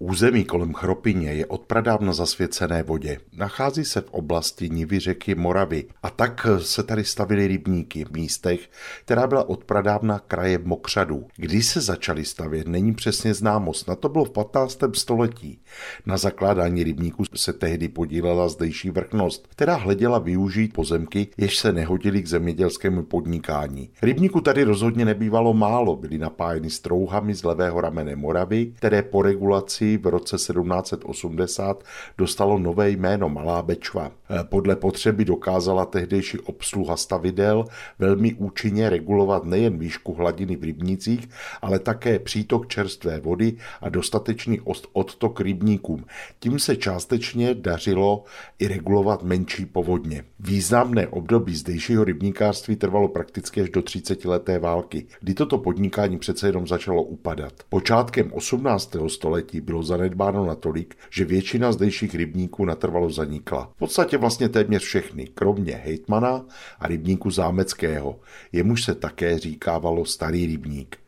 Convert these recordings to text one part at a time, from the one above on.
Území kolem Chropině je od pradávna zasvěcené vodě. Nachází se v oblasti nivy řeky Moravy a tak se tady stavily rybníky v místech, která byla od pradávna kraje mokřadů. Když se začaly stavět, není přesně známost. Na to bylo v 15. století. Na zakládání rybníků se tehdy podílela zdejší vrchnost, která hleděla využít pozemky, jež se nehodily k zemědělskému podnikání. Rybníku tady rozhodně nebývalo málo, byly napájeny strouhami z levého ramene Moravy, které po regulaci v roce 1780 dostalo nové jméno Malá Bečva. Podle potřeby dokázala tehdejší obsluha stavidel velmi účinně regulovat nejen výšku hladiny v rybnících, ale také přítok čerstvé vody a dostatečný odtok rybníkům. Tím se částečně dařilo i regulovat menší povodně. Významné období zdejšího rybníkářství trvalo prakticky až do 30 leté války, kdy toto podnikání přece jenom začalo upadat. Počátkem 18. století bylo bylo zanedbáno natolik, že většina zdejších rybníků natrvalo zanikla. V podstatě vlastně téměř všechny, kromě hejtmana a rybníku zámeckého, jemuž se také říkávalo starý rybník.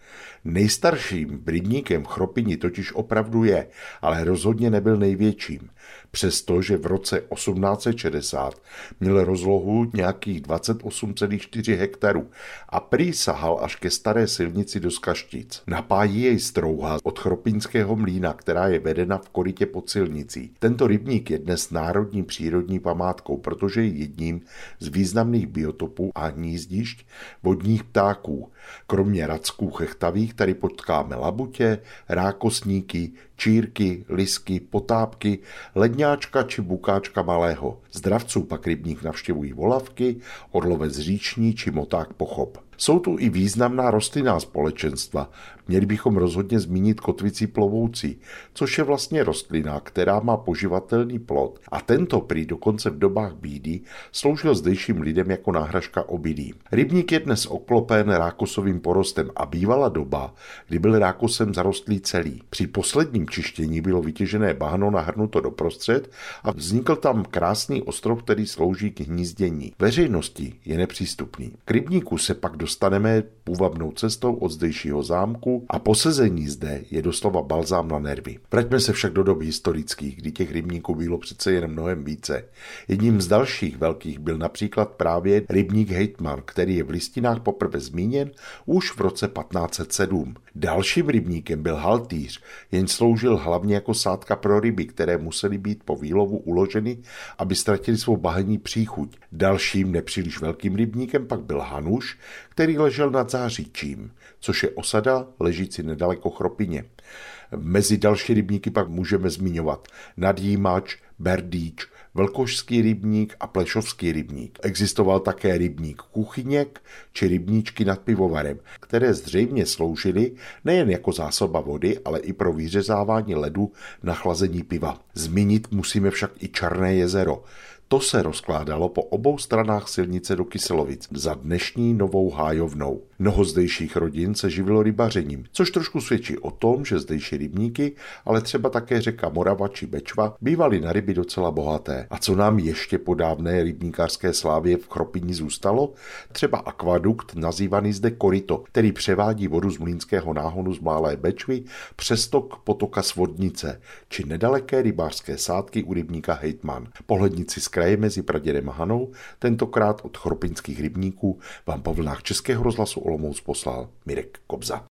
Nejstarším rybníkem Chropini totiž opravdu je, ale rozhodně nebyl největším přestože v roce 1860 měl rozlohu nějakých 28,4 hektarů a prý sahal až ke staré silnici do Skaštic. Napájí jej strouha od Chropinského mlína, která je vedena v korytě pod silnicí. Tento rybník je dnes národní přírodní památkou, protože je jedním z významných biotopů a hnízdišť vodních ptáků. Kromě racků chechtavých tady potkáme labutě, rákosníky, čírky, lisky, potápky, ledňáčka či bukáčka malého. Zdravců pak rybník navštěvují volavky, orlovec říční či moták pochop. Jsou tu i významná rostlinná společenstva. Měli bychom rozhodně zmínit kotvici plovoucí, což je vlastně rostlina, která má poživatelný plod a tento prý dokonce v dobách bídy sloužil zdejším lidem jako náhražka obilí. Rybník je dnes oklopen rákosovým porostem a bývala doba, kdy byl rákosem zarostlý celý. Při posledním čištění bylo vytěžené bahno nahrnuto do prostřed a vznikl tam krásný ostrov, který slouží k hnízdění. Veřejnosti je nepřístupný. K rybníku se pak do dostaneme půvabnou cestou od zdejšího zámku a posezení zde je doslova balzám na nervy. Vraťme se však do dob historických, kdy těch rybníků bylo přece jen mnohem více. Jedním z dalších velkých byl například právě rybník Hejtman, který je v listinách poprvé zmíněn už v roce 1507. Dalším rybníkem byl haltýř, jen sloužil hlavně jako sádka pro ryby, které musely být po výlovu uloženy, aby ztratili svou bahení příchuť. Dalším nepříliš velkým rybníkem pak byl Hanuš, který ležel nad Záříčím, což je osada ležící nedaleko Chropině. Mezi další rybníky pak můžeme zmiňovat Nadjímač, Berdíč, Velkošský rybník a Plešovský rybník. Existoval také rybník Kuchyněk či rybníčky nad pivovarem, které zřejmě sloužily nejen jako zásoba vody, ale i pro vyřezávání ledu na chlazení piva. Zmínit musíme však i Černé jezero, to se rozkládalo po obou stranách silnice do Kyselovic za dnešní novou hájovnou. Mnoho zdejších rodin se živilo rybařením, což trošku svědčí o tom, že zdejší rybníky, ale třeba také řeka Morava či Bečva, bývaly na ryby docela bohaté. A co nám ještě po dávné rybníkářské slávě v Chropiní zůstalo? Třeba akvadukt nazývaný zde Korito, který převádí vodu z mlínského náhonu z Malé Bečvy přes tok potoka Svodnice, či nedaleké rybářské sádky u rybníka Hejtman. Pohlednici z kraje mezi Pradědem a Hanou, tentokrát od chropinských rybníků, vám po vlnách Českého rozhlasu Olomouc poslal Mirek Kobza.